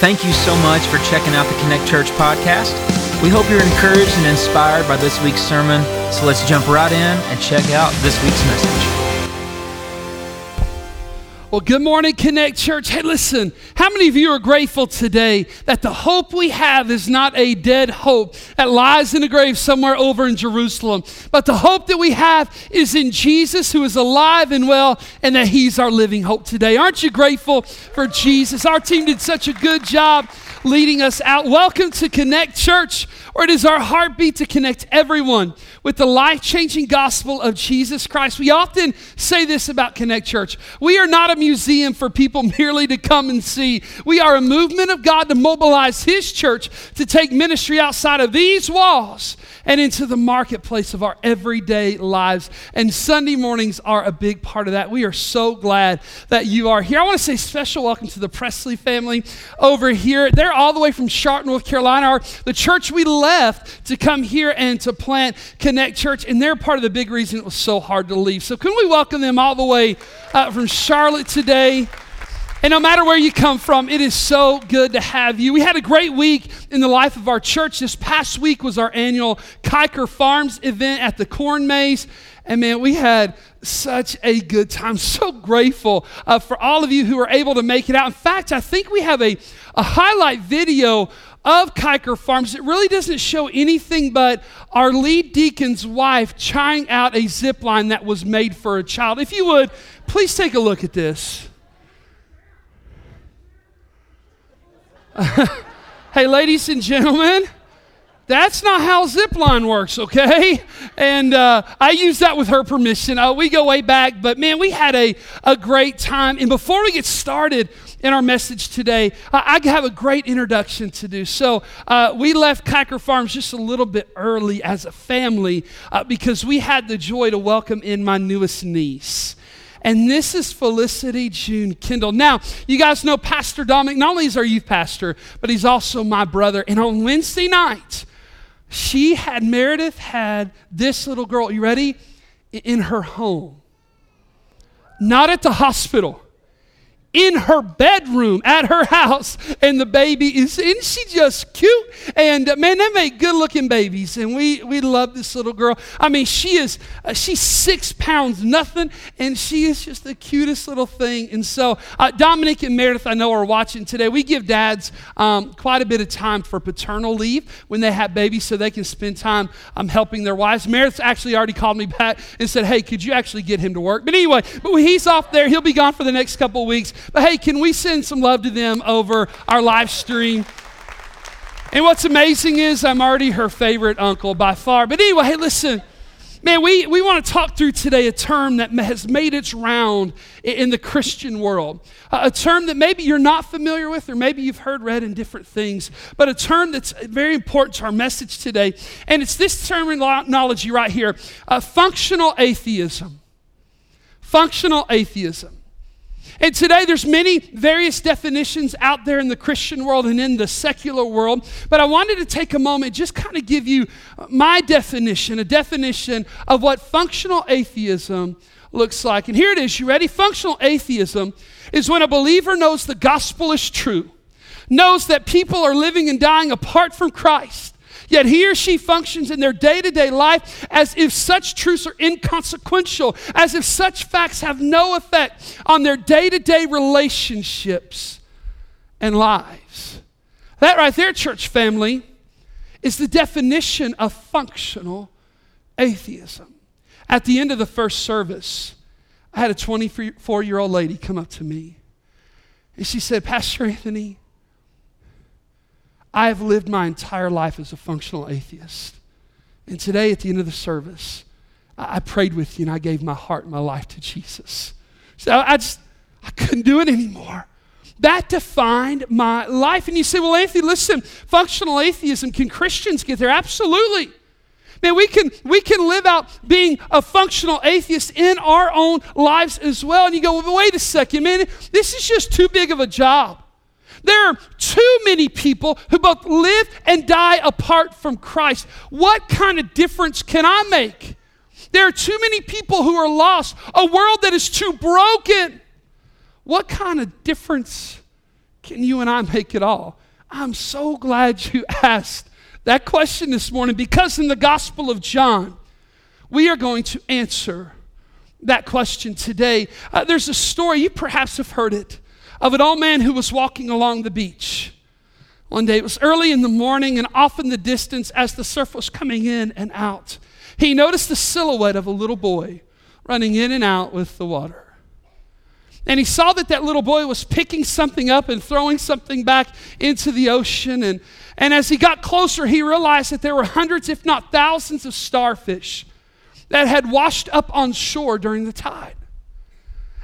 Thank you so much for checking out the Connect Church podcast. We hope you're encouraged and inspired by this week's sermon. So let's jump right in and check out this week's message. Well, good morning, Connect Church. Hey, listen, how many of you are grateful today that the hope we have is not a dead hope that lies in a grave somewhere over in Jerusalem, but the hope that we have is in Jesus who is alive and well and that He's our living hope today. Aren't you grateful for Jesus? Our team did such a good job leading us out. Welcome to Connect Church, where it is our heartbeat to connect everyone with the life changing gospel of Jesus Christ. We often say this about Connect Church we are not a museum for people merely to come and see. We are a movement of God to mobilize His church to take ministry outside of these walls and into the marketplace of our everyday lives. And Sunday mornings are a big part of that. We are so glad that you are here. I want to say special welcome to the Presley family over here. They're all the way from Charlotte, North Carolina, our, the church we left to come here and to plant Connect Church. And they're part of the big reason it was so hard to leave. So, can we welcome them all the way uh, from Charlotte today? And no matter where you come from, it is so good to have you. We had a great week in the life of our church. This past week was our annual Kiker Farms event at the Corn Maze. And man, we had such a good time. So grateful uh, for all of you who were able to make it out. In fact, I think we have a, a highlight video of Kiker Farms. It really doesn't show anything but our lead deacon's wife trying out a zip line that was made for a child. If you would, please take a look at this. hey, ladies and gentlemen, that's not how zipline works, okay? And uh, I use that with her permission. Uh, we go way back, but man, we had a, a great time. And before we get started in our message today, I, have a great introduction to do. So uh, we left Kiker Farms just a little bit early as a family uh, because we had the joy to welcome in my newest niece. And this is Felicity June Kendall. Now, you guys know Pastor Dominic, not only is our youth pastor, but he's also my brother. And on Wednesday night, she had, Meredith had this little girl, you ready? In her home. Not at the hospital in her bedroom at her house, and the baby is, isn't she just cute? And uh, man, they make good looking babies, and we, we love this little girl. I mean, she is, uh, she's six pounds nothing, and she is just the cutest little thing. And so, uh, Dominic and Meredith, I know, are watching today. We give dads um, quite a bit of time for paternal leave when they have babies so they can spend time um, helping their wives. Meredith actually already called me back and said, hey, could you actually get him to work? But anyway, but when he's off there, he'll be gone for the next couple weeks. But hey, can we send some love to them over our live stream? And what's amazing is I'm already her favorite uncle by far. But anyway, hey, listen. Man, we, we want to talk through today a term that has made its round in the Christian world. A term that maybe you're not familiar with, or maybe you've heard read in different things, but a term that's very important to our message today. And it's this terminology right here uh, functional atheism. Functional atheism. And today there's many various definitions out there in the Christian world and in the secular world, but I wanted to take a moment just kind of give you my definition, a definition of what functional atheism looks like. And here it is, you ready? Functional atheism is when a believer knows the gospel is true, knows that people are living and dying apart from Christ Yet he or she functions in their day to day life as if such truths are inconsequential, as if such facts have no effect on their day to day relationships and lives. That right there, church family, is the definition of functional atheism. At the end of the first service, I had a 24 year old lady come up to me and she said, Pastor Anthony, I have lived my entire life as a functional atheist. And today, at the end of the service, I prayed with you and I gave my heart and my life to Jesus. So I just, I couldn't do it anymore. That defined my life. And you say, well, Anthony, listen, functional atheism, can Christians get there? Absolutely. Man, we can, we can live out being a functional atheist in our own lives as well. And you go, well, wait a second, man, this is just too big of a job. There are too many people who both live and die apart from Christ. What kind of difference can I make? There are too many people who are lost, a world that is too broken. What kind of difference can you and I make at all? I'm so glad you asked that question this morning because in the Gospel of John, we are going to answer that question today. Uh, there's a story, you perhaps have heard it, of an old man who was walking along the beach. One day, it was early in the morning, and off in the distance, as the surf was coming in and out, he noticed the silhouette of a little boy running in and out with the water. And he saw that that little boy was picking something up and throwing something back into the ocean. And, and as he got closer, he realized that there were hundreds, if not thousands, of starfish that had washed up on shore during the tide.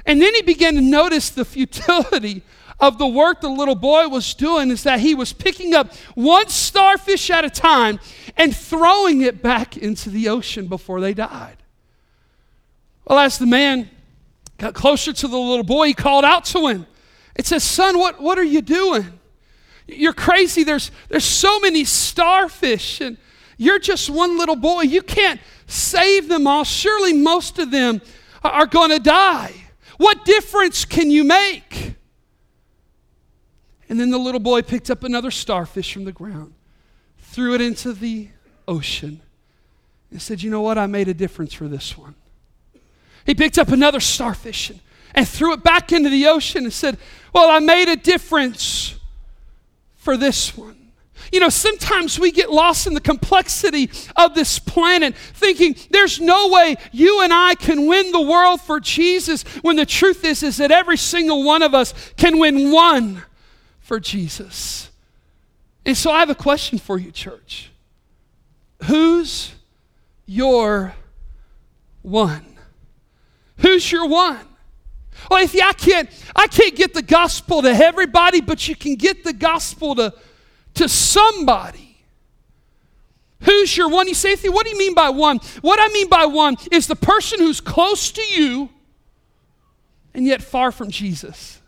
And then he began to notice the futility of the work the little boy was doing is that he was picking up one starfish at a time and throwing it back into the ocean before they died. Well, as the man got closer to the little boy, he called out to him. It says, Son, what, what are you doing? You're crazy. There's, there's so many starfish, and you're just one little boy. You can't save them all. Surely most of them are going to die. What difference can you make? And then the little boy picked up another starfish from the ground, threw it into the ocean, and said, You know what? I made a difference for this one. He picked up another starfish and, and threw it back into the ocean and said, Well, I made a difference for this one. You know, sometimes we get lost in the complexity of this planet thinking there's no way you and I can win the world for Jesus when the truth is is that every single one of us can win one for Jesus. And so I have a question for you church. Who's your one? Who's your one? Well, if I can't, I can't get the gospel to everybody, but you can get the gospel to, to somebody. Who's your one? He You say, what do you mean by one? What I mean by one is the person who's close to you and yet far from Jesus.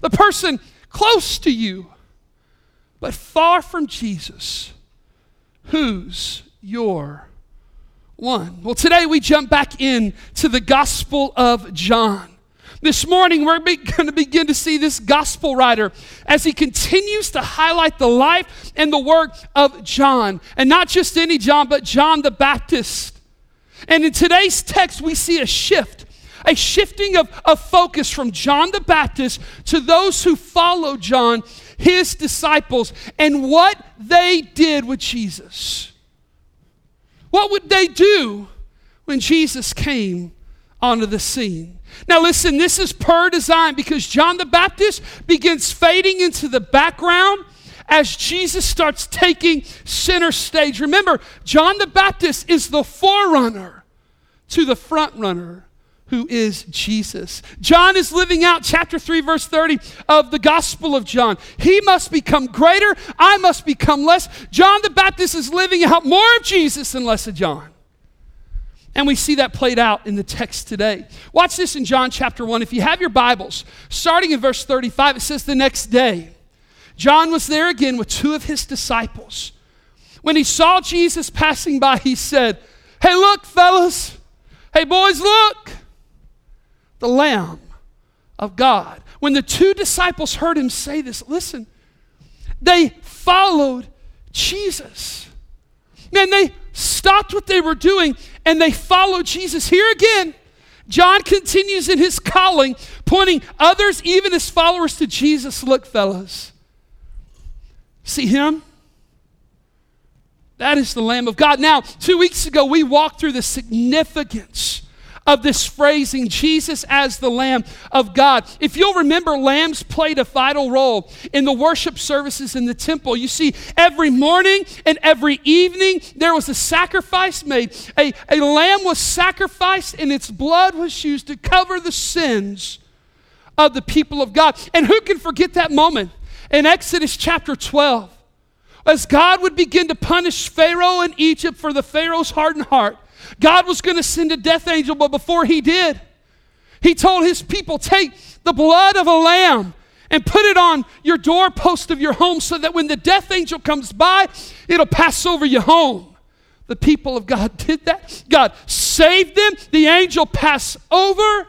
The person close to you but far from Jesus. Who's your one. Well, today we jump back in to the Gospel of John. This morning, we're going to begin to see this gospel writer as he continues to highlight the life and the work of John. And not just any John, but John the Baptist. And in today's text, we see a shift, a shifting of, of focus from John the Baptist to those who follow John, his disciples, and what they did with Jesus. What would they do when Jesus came onto the scene? Now, listen, this is per design because John the Baptist begins fading into the background as Jesus starts taking center stage. Remember, John the Baptist is the forerunner to the front runner who is Jesus. John is living out chapter 3, verse 30 of the Gospel of John. He must become greater, I must become less. John the Baptist is living out more of Jesus and less of John. And we see that played out in the text today. Watch this in John chapter 1. If you have your Bibles, starting in verse 35, it says, The next day, John was there again with two of his disciples. When he saw Jesus passing by, he said, Hey, look, fellas. Hey, boys, look the Lamb of God. When the two disciples heard him say this, listen, they followed Jesus. Man, they stopped what they were doing and they followed Jesus. Here again, John continues in his calling, pointing others, even his followers, to Jesus. Look, fellas, see him? That is the Lamb of God. Now, two weeks ago, we walked through the significance of this phrasing, Jesus as the Lamb of God. If you'll remember, lambs played a vital role in the worship services in the temple. You see, every morning and every evening, there was a sacrifice made. A, a lamb was sacrificed, and its blood was used to cover the sins of the people of God. And who can forget that moment in Exodus chapter 12? As God would begin to punish Pharaoh and Egypt for the Pharaoh's hardened heart, God was going to send a death angel, but before he did, he told his people, Take the blood of a lamb and put it on your doorpost of your home so that when the death angel comes by, it'll pass over your home. The people of God did that. God saved them. The angel passed over,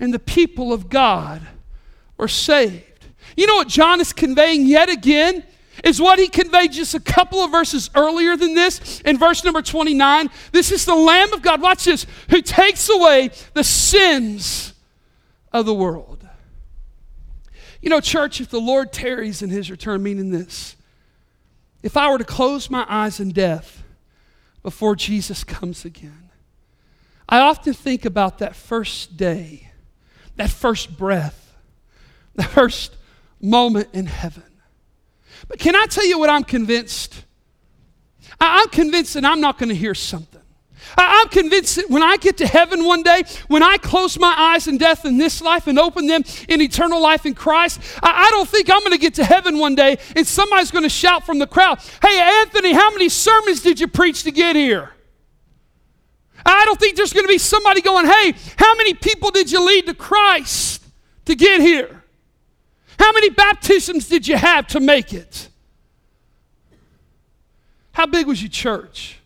and the people of God were saved. You know what John is conveying yet again? Is what he conveyed just a couple of verses earlier than this in verse number 29. This is the Lamb of God, watch this, who takes away the sins of the world. You know, church, if the Lord tarries in his return, meaning this, if I were to close my eyes in death before Jesus comes again, I often think about that first day, that first breath, the first moment in heaven. But can I tell you what I'm convinced? I'm convinced that I'm not going to hear something. I'm convinced that when I get to heaven one day, when I close my eyes in death in this life and open them in eternal life in Christ, I don't think I'm going to get to heaven one day and somebody's going to shout from the crowd, Hey, Anthony, how many sermons did you preach to get here? I don't think there's going to be somebody going, Hey, how many people did you lead to Christ to get here? How many baptisms did you have to make it? How big was your church?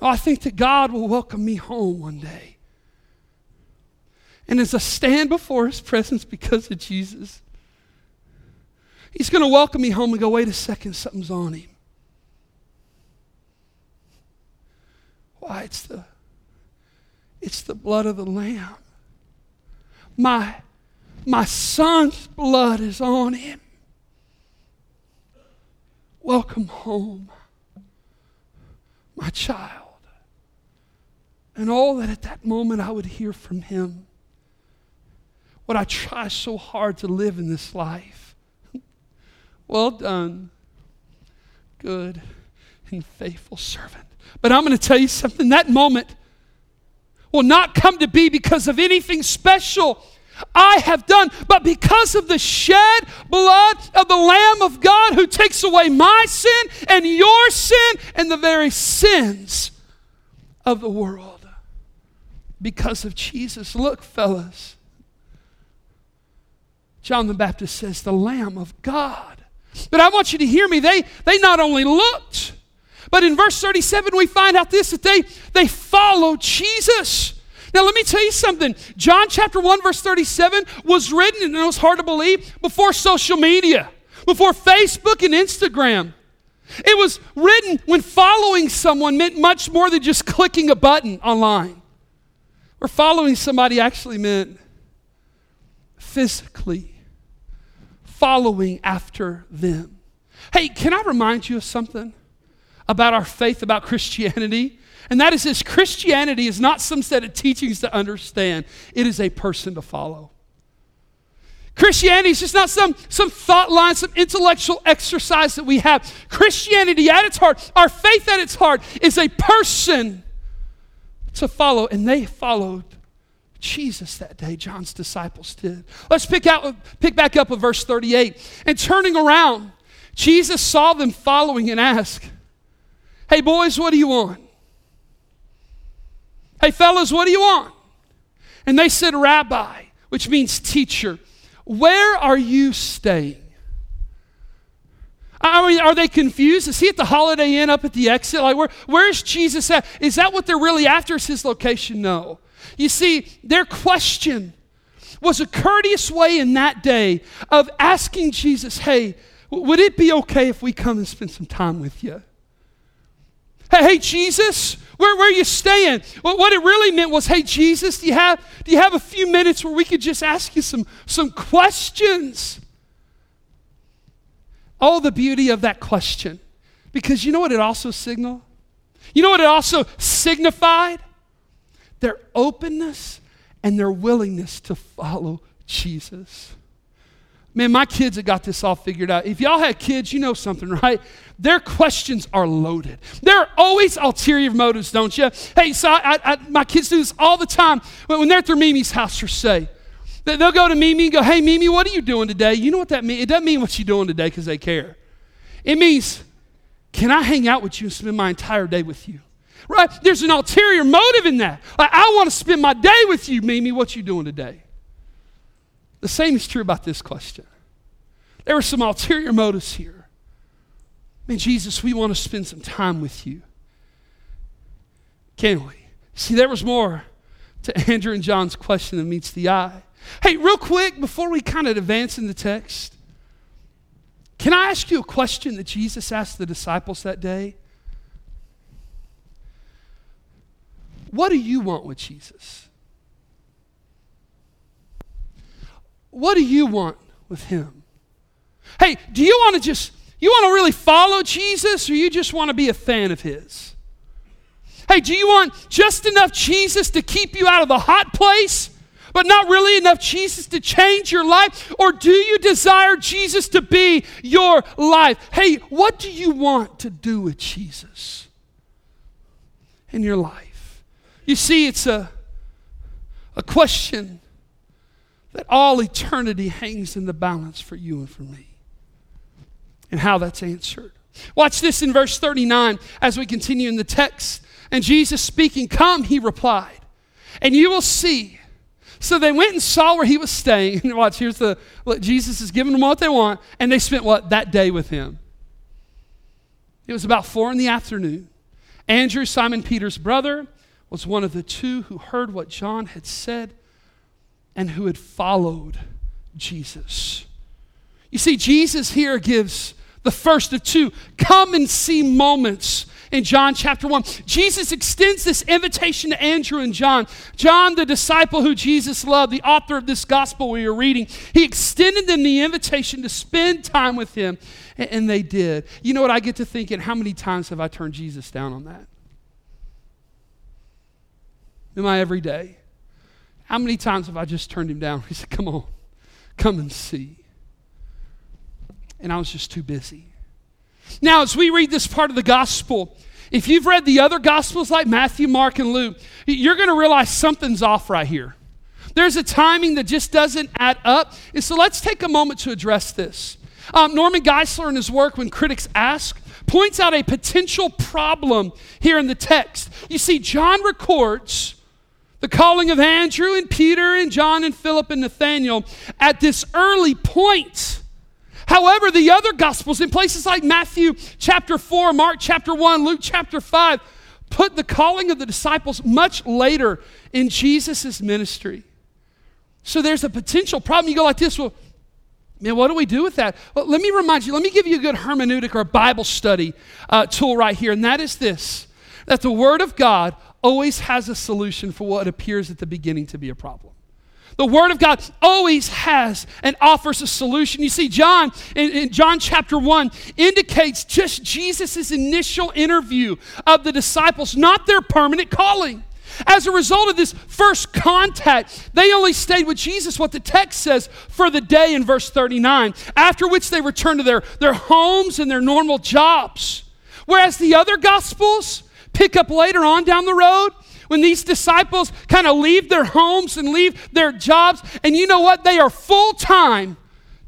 No, I think that God will welcome me home one day. And as I stand before his presence because of Jesus, he's going to welcome me home and go, wait a second, something's on him. Why, it's the, it's the blood of the Lamb. My, my son's blood is on him. Welcome home, my child. And all that at that moment I would hear from him. What I try so hard to live in this life. well done, good and faithful servant. But I'm going to tell you something that moment will not come to be because of anything special I have done, but because of the shed blood of the Lamb of God who takes away my sin and your sin and the very sins of the world. Because of Jesus. Look, fellas. John the Baptist says, the Lamb of God. But I want you to hear me. They, they not only looked, but in verse 37, we find out this that they, they followed Jesus. Now, let me tell you something. John chapter 1, verse 37 was written, and it was hard to believe, before social media, before Facebook and Instagram. It was written when following someone meant much more than just clicking a button online. Or following somebody actually meant physically following after them. Hey, can I remind you of something? About our faith, about Christianity. And that is this Christianity is not some set of teachings to understand, it is a person to follow. Christianity is just not some, some thought line, some intellectual exercise that we have. Christianity at its heart, our faith at its heart, is a person to follow. And they followed Jesus that day, John's disciples did. Let's pick, out, pick back up with verse 38. And turning around, Jesus saw them following and asked, Hey, boys, what do you want? Hey, fellas, what do you want? And they said, Rabbi, which means teacher, where are you staying? I mean, are they confused? Is he at the Holiday Inn up at the exit? Like, where, where's Jesus at? Is that what they're really after? Is his location? No. You see, their question was a courteous way in that day of asking Jesus, hey, would it be okay if we come and spend some time with you? Hey, hey Jesus, where, where are you staying? Well, what it really meant was, hey, Jesus, do you, have, do you have a few minutes where we could just ask you some, some questions? Oh, the beauty of that question. Because you know what it also signaled? You know what it also signified? Their openness and their willingness to follow Jesus. Man, my kids have got this all figured out. If y'all had kids, you know something, right? Their questions are loaded. There are always ulterior motives, don't you? Hey, so I, I, my kids do this all the time when they're at their Mimi's house or say. They'll go to Mimi and go, Hey, Mimi, what are you doing today? You know what that means? It doesn't mean what you're doing today because they care. It means, Can I hang out with you and spend my entire day with you? Right? There's an ulterior motive in that. Like, I want to spend my day with you, Mimi. What you doing today? The same is true about this question. There were some ulterior motives here. Man, Jesus, we want to spend some time with you. Can we? See, there was more to Andrew and John's question than meets the eye. Hey, real quick, before we kind of advance in the text, can I ask you a question that Jesus asked the disciples that day? What do you want with Jesus? What do you want with him? Hey, do you want to just you want to really follow Jesus or you just want to be a fan of his? Hey, do you want just enough Jesus to keep you out of the hot place? but not really enough Jesus to change your life? Or do you desire Jesus to be your life? Hey, what do you want to do with Jesus in your life? You see, it's a, a question that all eternity hangs in the balance for you and for me, and how that's answered. Watch this in verse 39 as we continue in the text. And Jesus speaking, Come, he replied, and you will see so they went and saw where he was staying. And watch, here's the look, Jesus is giving them what they want, and they spent what? That day with him. It was about four in the afternoon. Andrew, Simon Peter's brother, was one of the two who heard what John had said and who had followed Jesus. You see, Jesus here gives the first of two come and see moments in John chapter 1. Jesus extends this invitation to Andrew and John. John, the disciple who Jesus loved, the author of this gospel we are reading, he extended them the invitation to spend time with him, and they did. You know what I get to thinking? How many times have I turned Jesus down on that? Am I everyday. How many times have I just turned him down? He said, Come on, come and see. And I was just too busy. Now, as we read this part of the gospel, if you've read the other gospels like Matthew, Mark, and Luke, you're going to realize something's off right here. There's a timing that just doesn't add up. And so let's take a moment to address this. Um, Norman Geisler, in his work, When Critics Ask, points out a potential problem here in the text. You see, John records the calling of Andrew and Peter and John and Philip and Nathaniel at this early point However, the other gospels in places like Matthew chapter 4, Mark chapter 1, Luke chapter 5 put the calling of the disciples much later in Jesus' ministry. So there's a potential problem. You go like this, well, man, what do we do with that? Well, let me remind you, let me give you a good hermeneutic or Bible study uh, tool right here, and that is this that the Word of God always has a solution for what appears at the beginning to be a problem. The Word of God always has and offers a solution. You see, John, in, in John chapter 1, indicates just Jesus' initial interview of the disciples, not their permanent calling. As a result of this first contact, they only stayed with Jesus, what the text says, for the day in verse 39, after which they returned to their, their homes and their normal jobs. Whereas the other gospels pick up later on down the road when these disciples kind of leave their homes and leave their jobs, and you know what? They are full time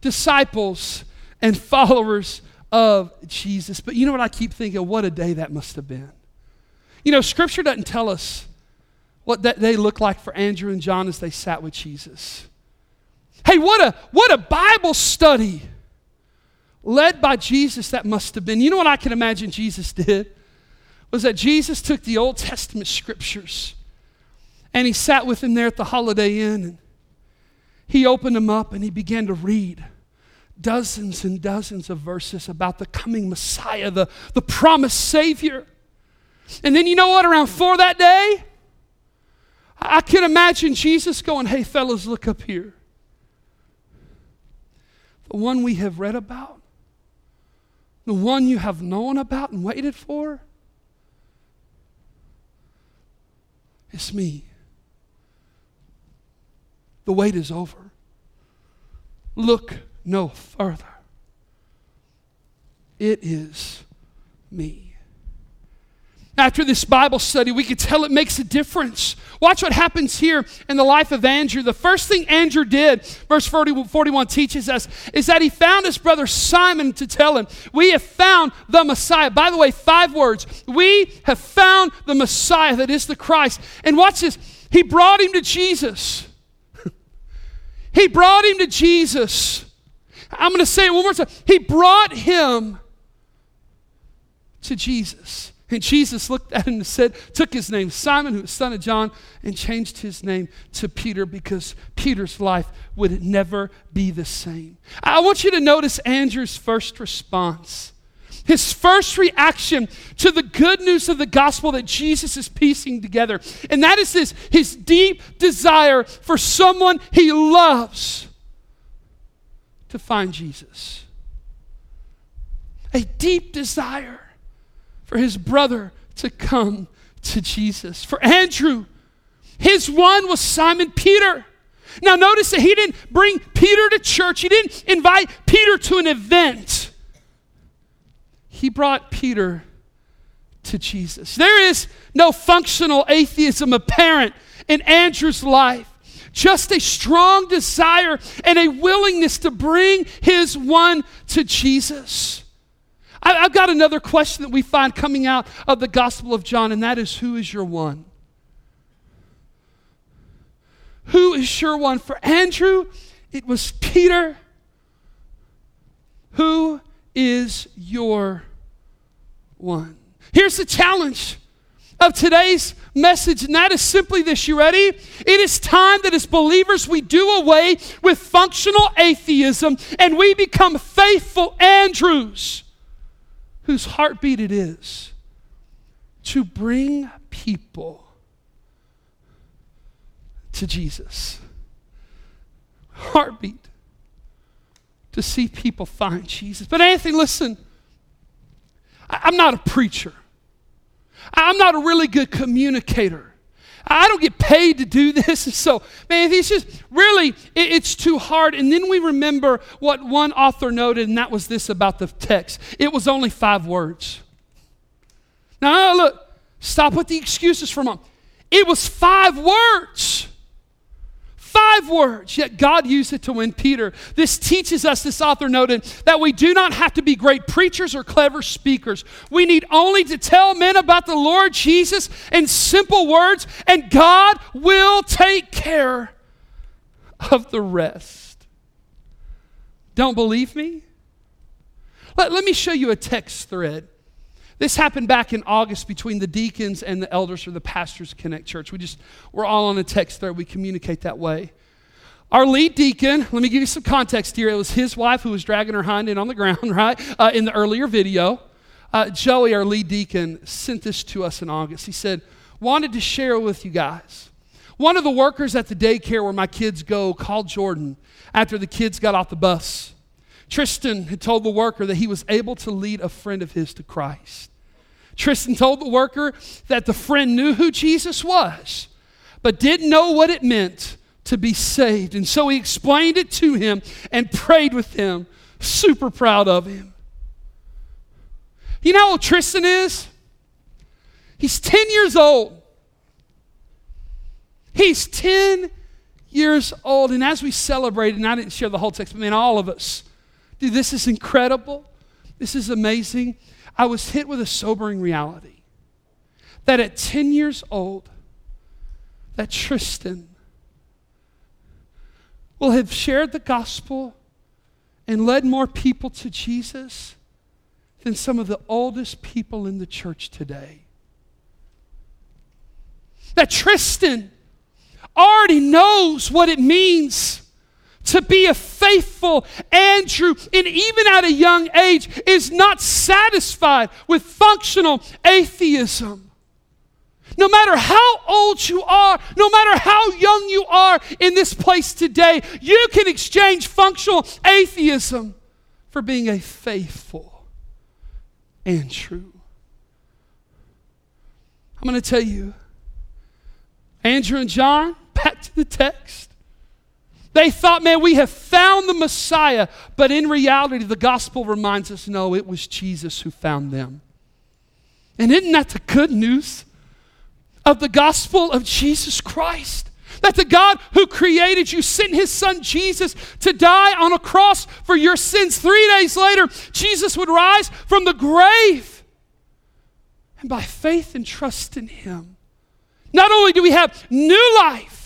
disciples and followers of Jesus. But you know what I keep thinking? What a day that must have been. You know, Scripture doesn't tell us what that day looked like for Andrew and John as they sat with Jesus. Hey, what a what a Bible study led by Jesus that must have been. You know what I can imagine Jesus did? Was that Jesus took the Old Testament scriptures and he sat with them there at the Holiday Inn and he opened them up and he began to read dozens and dozens of verses about the coming Messiah, the, the promised Savior. And then you know what? Around four that day, I can imagine Jesus going, Hey, fellas, look up here. The one we have read about, the one you have known about and waited for. It's me. The wait is over. Look no further. It is me. After this Bible study, we could tell it makes a difference. Watch what happens here in the life of Andrew. The first thing Andrew did, verse 40, 41 teaches us, is that he found his brother Simon to tell him, We have found the Messiah. By the way, five words. We have found the Messiah that is the Christ. And watch this. He brought him to Jesus. he brought him to Jesus. I'm going to say it one more time. He brought him to Jesus. And Jesus looked at him and said, took his name, Simon, who was son of John, and changed his name to Peter because Peter's life would never be the same. I want you to notice Andrew's first response. His first reaction to the good news of the gospel that Jesus is piecing together. And that is this his deep desire for someone he loves to find Jesus. A deep desire for his brother to come to Jesus. For Andrew, his one was Simon Peter. Now, notice that he didn't bring Peter to church, he didn't invite Peter to an event. He brought Peter to Jesus. There is no functional atheism apparent in Andrew's life, just a strong desire and a willingness to bring his one to Jesus. I, have got another question that we find coming out of the Gospel of John, and that is who is your one? Who is your one? For Andrew, it was Peter. Who is your one? Here's the challenge of today's message, and that is simply this. You ready? It is time that as believers we do away with functional atheism and we become faithful Andrews whose heartbeat it is to bring people to Jesus. Heartbeat to see people find Jesus. But Anthony, listen, I'm not a preacher. I'm not a really good communicator. I don't get paid to do this. So, man, it's just really, it's too hard. And then we remember what one author noted, and that was this about the text it was only five words. Now, look, stop with the excuses for a moment. It was five words. Five words, yet God used it to win Peter. This teaches us, this author noted, that we do not have to be great preachers or clever speakers. We need only to tell men about the Lord Jesus in simple words, and God will take care of the rest. Don't believe me? Let, let me show you a text thread. This happened back in August between the deacons and the elders or the pastors Connect Church. We just, we're all on a text thread. We communicate that way. Our lead deacon, let me give you some context here. It was his wife who was dragging her hind end on the ground, right, uh, in the earlier video. Uh, Joey, our lead deacon, sent this to us in August. He said, wanted to share with you guys. One of the workers at the daycare where my kids go called Jordan after the kids got off the bus. Tristan had told the worker that he was able to lead a friend of his to Christ. Tristan told the worker that the friend knew who Jesus was, but didn't know what it meant to be saved. And so he explained it to him and prayed with him. Super proud of him. You know old Tristan is? He's 10 years old. He's 10 years old. And as we celebrated, and I didn't share the whole text, but man, all of us, dude, this is incredible. This is amazing. I was hit with a sobering reality that at 10 years old, that Tristan will have shared the gospel and led more people to Jesus than some of the oldest people in the church today. That Tristan already knows what it means to be a faithful Andrew, and even at a young age, is not satisfied with functional atheism. No matter how old you are, no matter how young you are in this place today, you can exchange functional atheism for being a faithful Andrew. I'm going to tell you, Andrew and John, back to the text. They thought, man, we have found the Messiah. But in reality, the gospel reminds us no, it was Jesus who found them. And isn't that the good news of the gospel of Jesus Christ? That the God who created you sent his son Jesus to die on a cross for your sins. Three days later, Jesus would rise from the grave. And by faith and trust in him, not only do we have new life,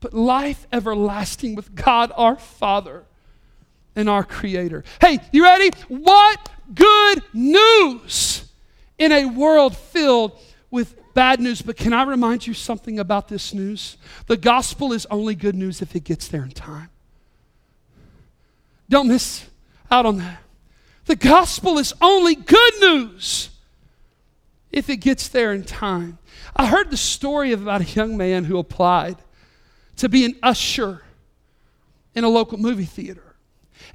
but life everlasting with God our Father and our Creator. Hey, you ready? What good news in a world filled with bad news. But can I remind you something about this news? The gospel is only good news if it gets there in time. Don't miss out on that. The gospel is only good news if it gets there in time. I heard the story about a young man who applied to be an usher in a local movie theater.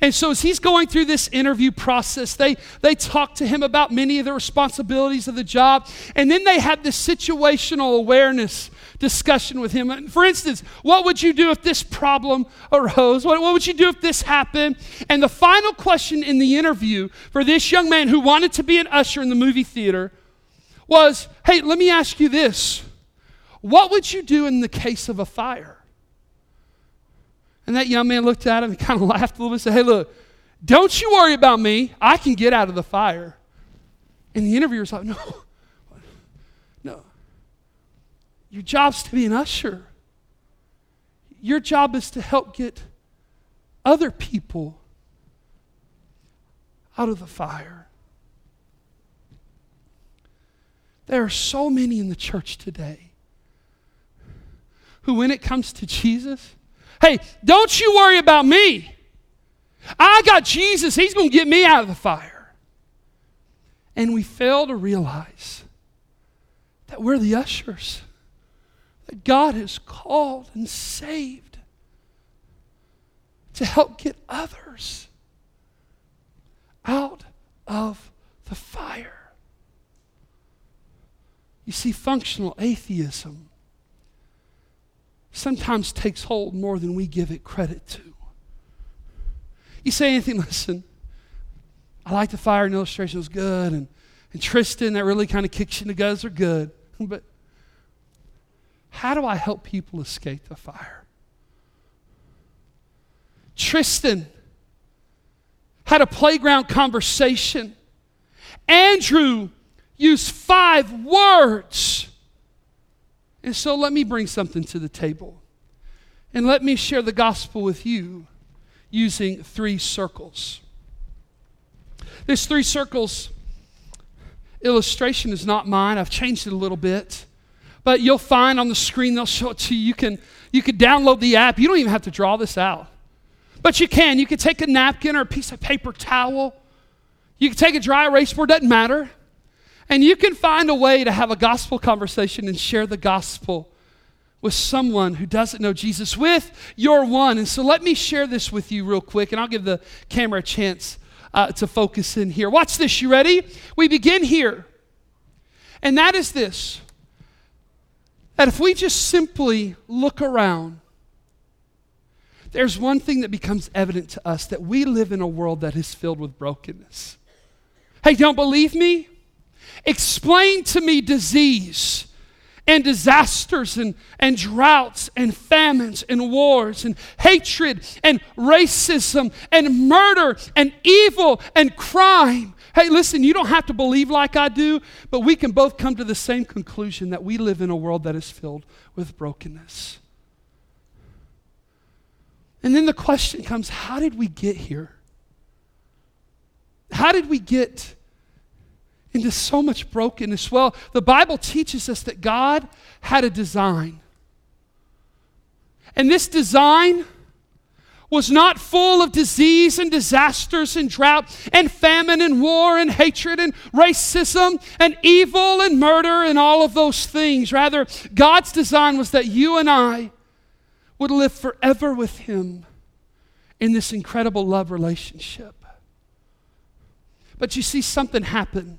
And so, as he's going through this interview process, they, they talk to him about many of the responsibilities of the job. And then they have this situational awareness discussion with him. For instance, what would you do if this problem arose? What, what would you do if this happened? And the final question in the interview for this young man who wanted to be an usher in the movie theater was hey, let me ask you this. What would you do in the case of a fire? And that young man looked at him and kind of laughed a little bit and said, Hey, look, don't you worry about me. I can get out of the fire. And the interviewer's like, No, no. Your job's to be an usher. Your job is to help get other people out of the fire. There are so many in the church today who, when it comes to Jesus, Hey, don't you worry about me. I got Jesus. He's going to get me out of the fire. And we fail to realize that we're the ushers, that God has called and saved to help get others out of the fire. You see, functional atheism sometimes takes hold more than we give it credit to. You say Anthony, listen, I like the fire and illustration, it was good. And, and Tristan, that really kind of kicks you in the guts, are good. But how do I help people escape the fire? Tristan had a playground conversation. Andrew used five words and so let me bring something to the table. And let me share the gospel with you using three circles. This three circles illustration is not mine. I've changed it a little bit. But you'll find on the screen they'll show it to you. You can you can download the app. You don't even have to draw this out. But you can. You can take a napkin or a piece of paper towel. You can take a dry erase board, doesn't matter. And you can find a way to have a gospel conversation and share the gospel with someone who doesn't know Jesus with your one. And so let me share this with you real quick, and I'll give the camera a chance uh, to focus in here. Watch this. You ready? We begin here. And that is this that if we just simply look around, there's one thing that becomes evident to us that we live in a world that is filled with brokenness. Hey, don't believe me? Explain to me disease and disasters and, and droughts and famines and wars and hatred and racism and murder and evil and crime. Hey, listen, you don't have to believe like I do, but we can both come to the same conclusion that we live in a world that is filled with brokenness. And then the question comes how did we get here? How did we get into so much brokenness? Well, the Bible teaches us that God had a design. And this design was not full of disease and disasters and drought and famine and war and hatred and racism and evil and murder and all of those things. Rather, God's design was that you and I would live forever with Him in this incredible love relationship. But you see, something happened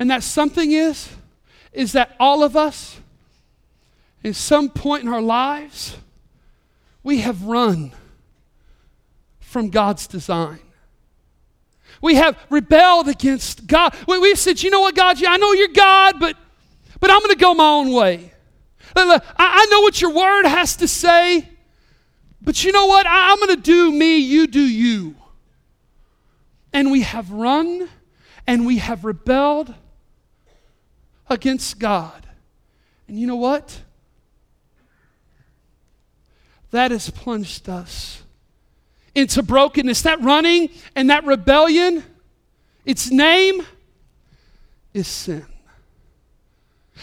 and that something is, is that all of us, in some point in our lives, we have run from God's design. We have rebelled against God. We, have said, you know what, God, yeah, I know you're God, but, but I'm going to go my own way. I, I know what your word has to say, but you know what? I, I'm going to do me, you do you. And we have run and we have rebelled against God. And you know what? That has plunged us into brokenness. That running and that rebellion, its name is sin.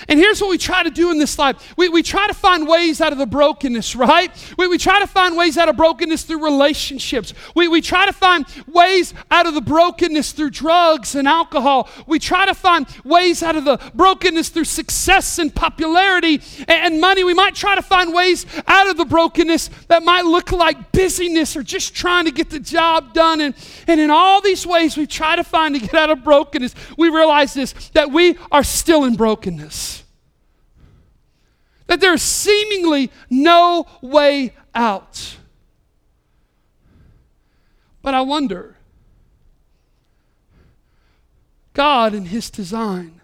And here's what we try to do in this life we, we try to find ways out of the brokenness, right? We, we try to find ways out of brokenness through relationships. We, we try to find ways out of the brokenness through drugs and alcohol. We try to find ways out of the brokenness through success and popularity and, and money. We might try to find ways out of the brokenness that might look like busyness or just trying to get the job done. And, and in all these ways we try to find to get out of brokenness, we realize this that we are still in brokenness that there's seemingly no way out. But I wonder, God in His design,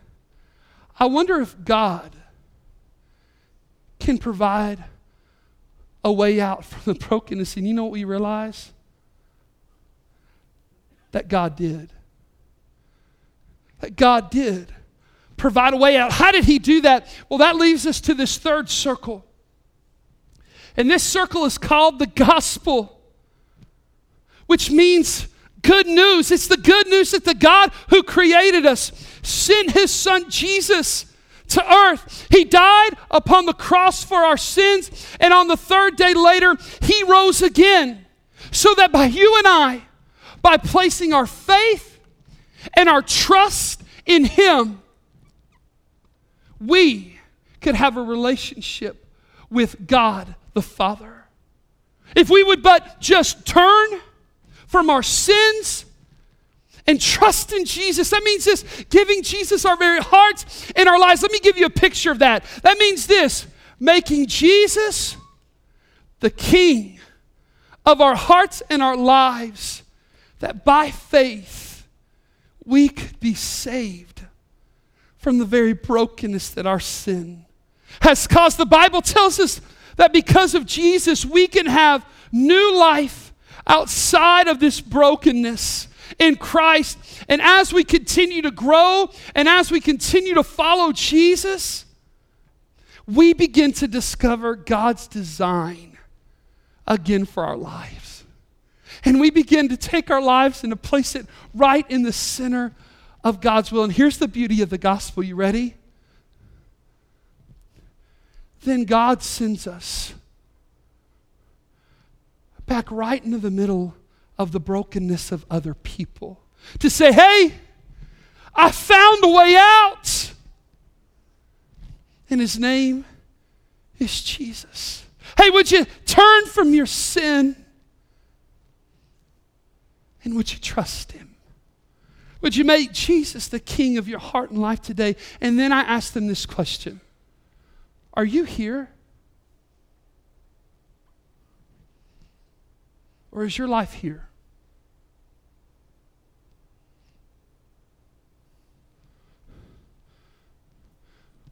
I wonder if God can provide a way out from the brokenness. And you know what we realize? That God did. That God did provide a way out. How did he do that? Well, that leaves us to this third circle. And this circle is called the gospel, which means good news. It's the good news that the God who created us sent his son Jesus to earth. He died upon the cross for our sins, and on the third day later, he rose again. So that by you and I, by placing our faith and our trust in him, we could have a relationship with God the Father. If we would but just turn from our sins and trust in Jesus. That means this giving Jesus our very hearts and our lives. Let me give you a picture of that. That means this making Jesus the King of our hearts and our lives, that by faith we could be saved from the very brokenness that our sin has caused. The Bible tells us that because of Jesus, we can have new life outside of this brokenness in Christ. And as we continue to grow and as we continue to follow Jesus, we begin to discover God's design again for our lives. And we begin to take our lives and to place it right in the center of God's will. And here's the beauty of the gospel. You ready? Then God sends us back right into the middle of the brokenness of other people to say, hey, I found a way out. And his name is Jesus. Hey, would you turn from your sin? And would you trust him? Would you make Jesus the king of your heart and life today? And then I ask them this question Are you here? Or is your life here?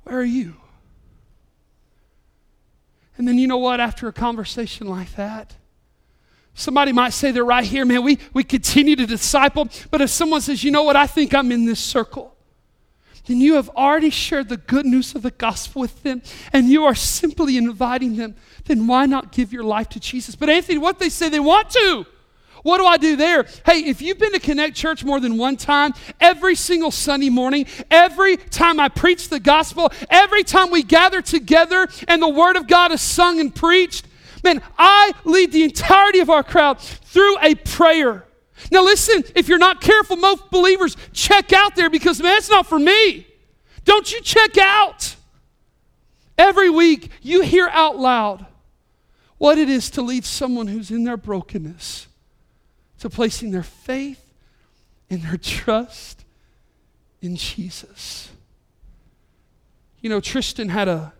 Where are you? And then you know what? After a conversation like that, Somebody might say they're right here, man. We, we continue to disciple. But if someone says, you know what, I think I'm in this circle, then you have already shared the good news of the gospel with them and you are simply inviting them, then why not give your life to Jesus? But Anthony, what they say they want to. What do I do there? Hey, if you've been to Connect Church more than one time, every single Sunday morning, every time I preach the gospel, every time we gather together and the Word of God is sung and preached, Man, I lead the entirety of our crowd through a prayer. Now, listen, if you're not careful, most believers check out there because, man, it's not for me. Don't you check out. Every week, you hear out loud what it is to lead someone who's in their brokenness to placing their faith and their trust in Jesus. You know, Tristan had a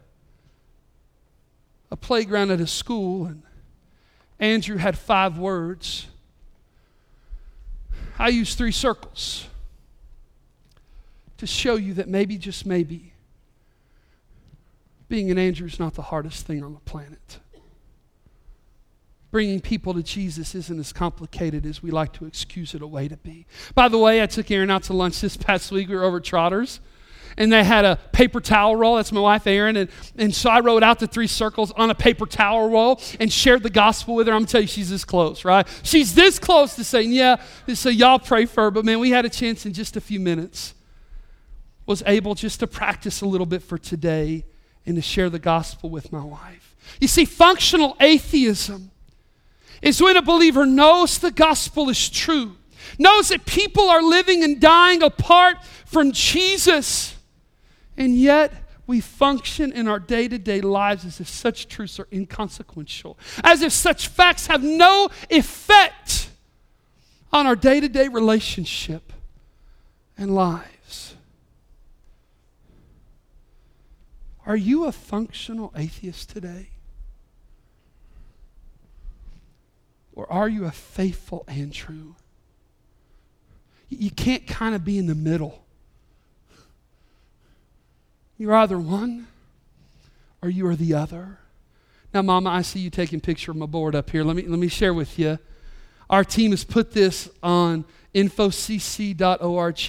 a playground at a school, and Andrew had five words. I use three circles to show you that maybe, just maybe, being an Andrew is not the hardest thing on the planet. Bringing people to Jesus isn't as complicated as we like to excuse it away to be. By the way, I took Erin out to lunch this past week. We were over Trotters and they had a paper towel roll. That's my wife, Erin. And, and so I wrote out the three circles on a paper towel roll and shared the gospel with her. I'm going to tell you, she's this close, right? She's this close to saying, yeah. So y'all pray for her. But man, we had a chance in just a few minutes was able just to practice a little bit for today and to share the gospel with my wife. You see, functional atheism is when a believer knows the gospel is true, knows that people are living and dying apart from Jesus, and yet we function in our day to day lives as if such truths are inconsequential, as if such facts have no effect on our day to day relationship and lives. Are you a functional atheist today? Or are you a faithful and true? You can't kind of be in the middle. You're either one or you are the other. Now, Mama, I see you taking picture of my board up here. Let me, let me share with you. Our team has put this on infocc.org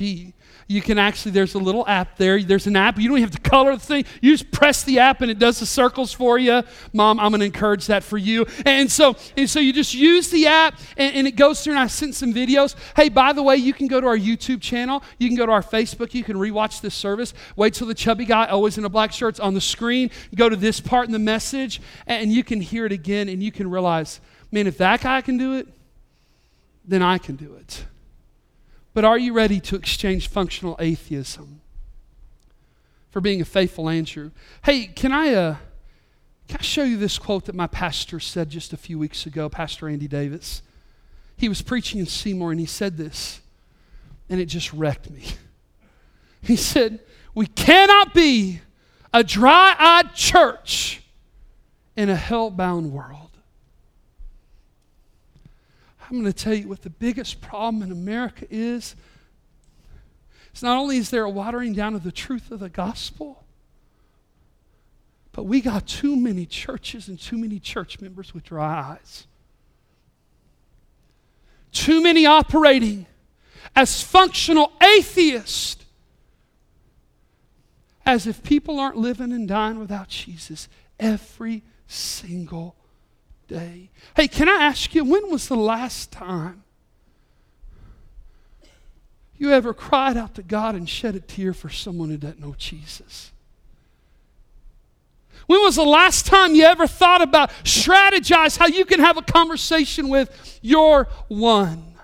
you can actually, there's a little app there. There's an app. You don't have to color the thing. You just press the app and it does the circles for you. Mom, I'm going to encourage that for you. And so, and so you just use the app and, and it goes through and I sent some videos. Hey, by the way, you can go to our YouTube channel. You can go to our Facebook. You can rewatch this service. Wait till the chubby guy, always in a black shirt's on the screen. Go to this part in the message and you can hear it again and you can realize, man, if that guy can do it, then I can do it. But are you ready to exchange functional atheism for being a faithful Andrew? Hey, can I, uh, can I show you this quote that my pastor said just a few weeks ago, Pastor Andy Davis? He was preaching in Seymour and he said this, and it just wrecked me. He said, We cannot be a dry eyed church in a hell bound world. I'm going to tell you what the biggest problem in America is. It's not only is there a watering down of the truth of the gospel, but we got too many churches and too many church members with dry eyes. Too many operating as functional atheists, as if people aren't living and dying without Jesus every single day. Hey, can I ask you, when was the last time you ever cried out to God and shed a tear for someone who doesn't know Jesus? When was the last time you ever thought about strategize how you can have a conversation with your one?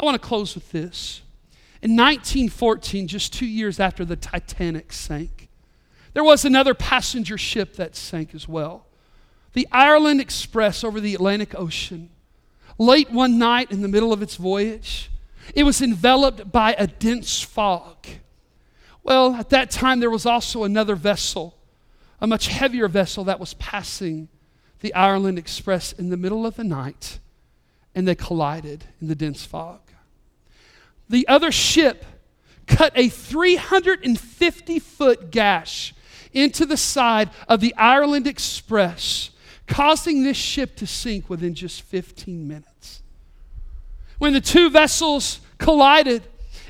I want to close with this. In 1914, just two years after the Titanic sank, there was another passenger ship that sank as well. The Ireland Express over the Atlantic Ocean. Late one night in the middle of its voyage, it was enveloped by a dense fog. Well, at that time, there was also another vessel, a much heavier vessel that was passing the Ireland Express in the middle of the night, and they collided in the dense fog. The other ship cut a 350 foot gash into the side of the Ireland Express, causing this ship to sink within just 15 minutes. When the two vessels collided,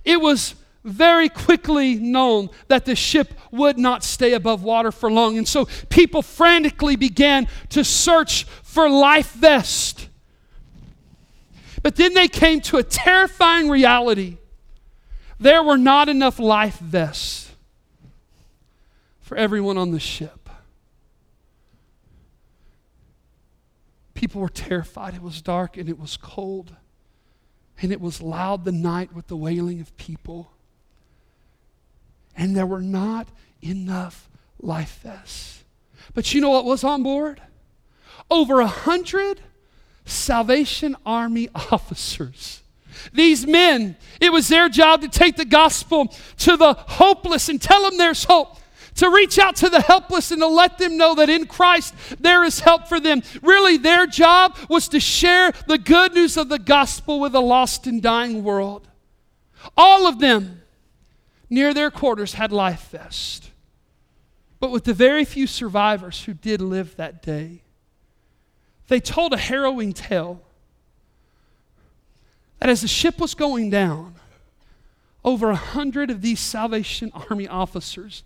it was very quickly known that the ship would not stay above water for long. And so people frantically began to search for life vests. But then they came to a terrifying reality. There were not enough life vests for everyone on the ship. People were terrified. It was dark and it was cold. And it was loud the night with the wailing of people. And there were not enough life vests. But you know what was on board? Over a hundred Salvation Army officers. These men, it was their job to take the gospel to the hopeless and tell them there's hope to reach out to the helpless and to let them know that in Christ there is help for them. Really, their job was to share the good news of the gospel with a lost and dying world. All of them near their quarters had life vests. But with the very few survivors who did live that day, they told a harrowing tale that as the ship was going down, over a hundred of these Salvation Army officers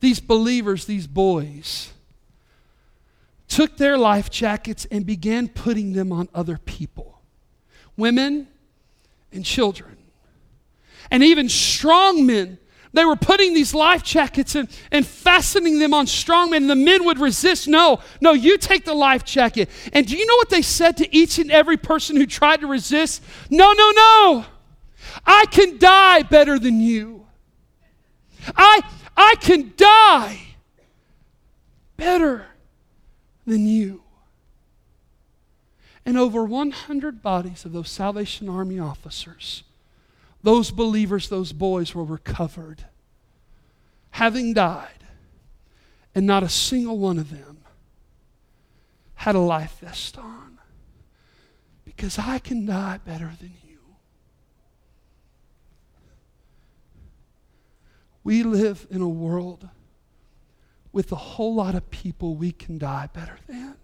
these believers, these boys, took their life jackets and began putting them on other people, women and children. and even strong men. They were putting these life jackets and, and fastening them on strong men. The men would resist. No, no, you take the life jacket. And do you know what they said to each and every person who tried to resist? No, no, no. I can die better than you. I, I can die better than you. And over 100 bodies of those Salvation Army officers, those believers, those boys were recovered, having died, and not a single one of them had a life vest on. Because I can die better than you. We live in a world with a whole lot of people we can die better than.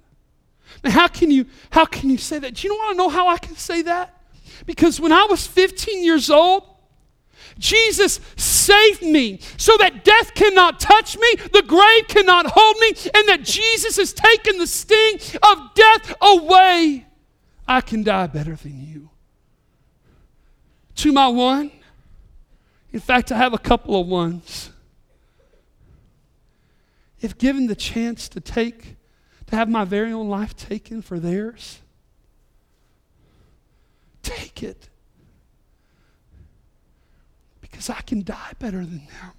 Now, how can you how can you say that? Do you want to know how I can say that? Because when I was 15 years old, Jesus saved me so that death cannot touch me, the grave cannot hold me, and that Jesus has taken the sting of death away. I can die better than you. To my one, in fact, I have a couple of ones if given the chance to take, to have my very own life taken for theirs, take it. Because I can die better than them.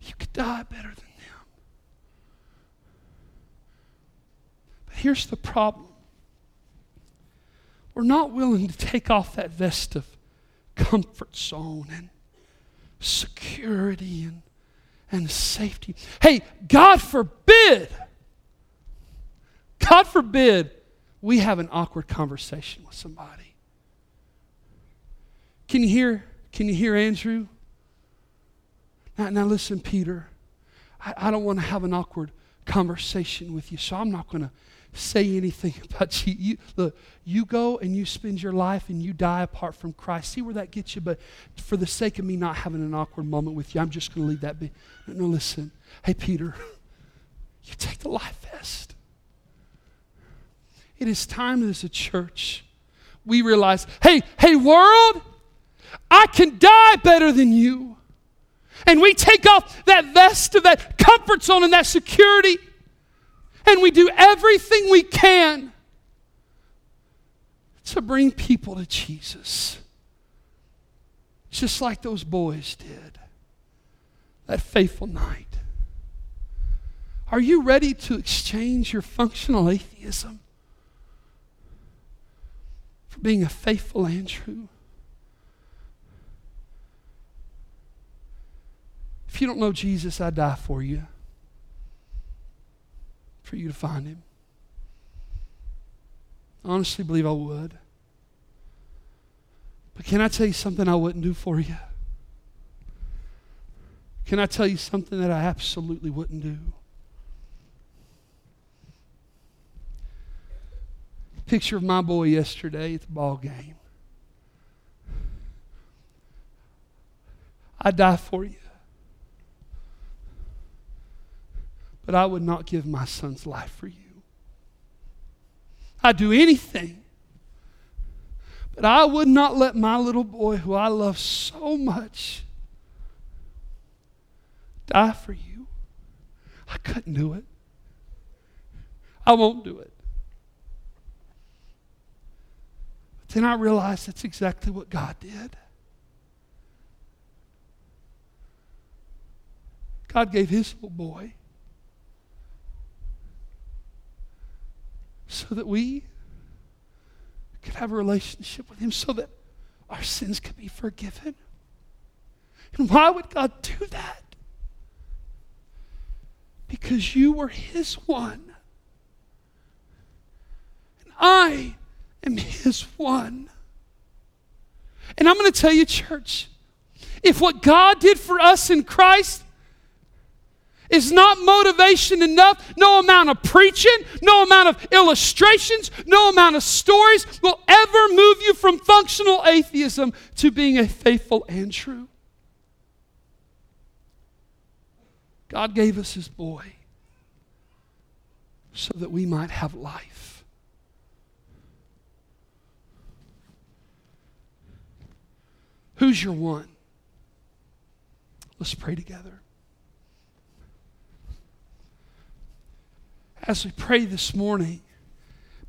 You could die better than them. But here's the problem we're not willing to take off that vest of comfort zone and security and and safety. Hey, God forbid, God forbid we have an awkward conversation with somebody. Can you hear, can you hear Andrew? Now, now listen, Peter, I, I don't want to have an awkward conversation with you, so I'm not going to say anything about you. Look, you go and you spend your life and you die apart from Christ. See where that gets you, but for the sake of me not having an awkward moment with you, I'm just going to leave that be. No, no, listen. Hey, Peter, you take the life vest. It is time as a church we realize hey, hey, world, I can die better than you. And we take off that vest of that comfort zone and that security and we do everything we can to bring people to Jesus. Just like those boys did that faithful night. Are you ready to exchange your functional atheism for being a faithful Andrew? If you don't know Jesus, I die for you for you to find him? I honestly believe I would. But can I tell you something I wouldn't do for you? Can I tell you something that I absolutely wouldn't do? Picture of my boy yesterday at the ball game. I'd die for you. But I would not give my son's life for you. I'd do anything, but I would not let my little boy, who I love so much, die for you. I couldn't do it. I won't do it. But then I realized that's exactly what God did. God gave his little boy so that we could have a relationship with Him, so that our sins could be forgiven. And why would God do that? Because you were His one. And I am His one. And I'm going to tell you, church, if what God did for us in Christ is not motivation enough. No amount of preaching, no amount of illustrations, no amount of stories will ever move you from functional atheism to being a faithful and true. God gave us his boy so that we might have life. Who's your one? Let's pray together. As we pray this morning,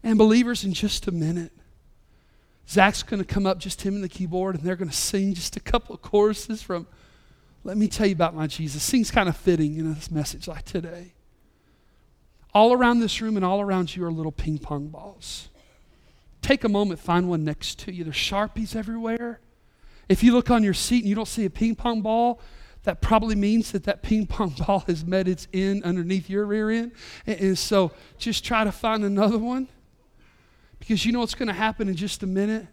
and believers, in just a minute, Zach's going to come up, just him and the keyboard, and they're going to sing just a couple of choruses from Let Me Tell You About My Jesus. Sings kind of fitting in this message like today. All around this room and all around you are little ping pong balls. Take a moment, find one next to you. There's Sharpies everywhere. If you look on your seat and you don't see a ping pong ball, that probably means that that ping pong ball has met its end underneath your rear end. And, so just try to find another one because you know what's going to happen in just a minute?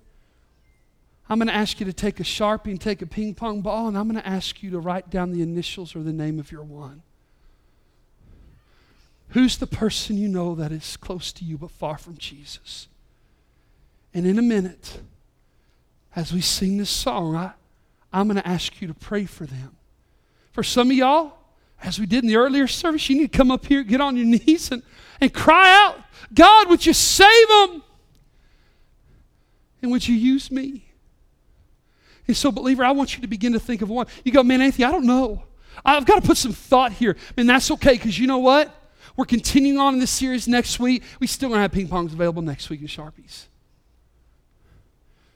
I'm going to ask you to take a Sharpie and take a ping pong ball, and I'm going to ask you to write down the initials or the name of your one. Who's the person you know that is close to you but far from Jesus? And in a minute, as we sing this song, I, I'm going to ask you to pray for them. For some of y'all, as we did in the earlier service, you need to come up here, get on your knees, and, and cry out, God, would you save them? And would you use me? And so, believer, I want you to begin to think of one. You go, man, Anthony, I don't know. I've got to put some thought here. And that's okay, because you know what? We're continuing on in this series next week. We still to have ping pongs available next week in Sharpies.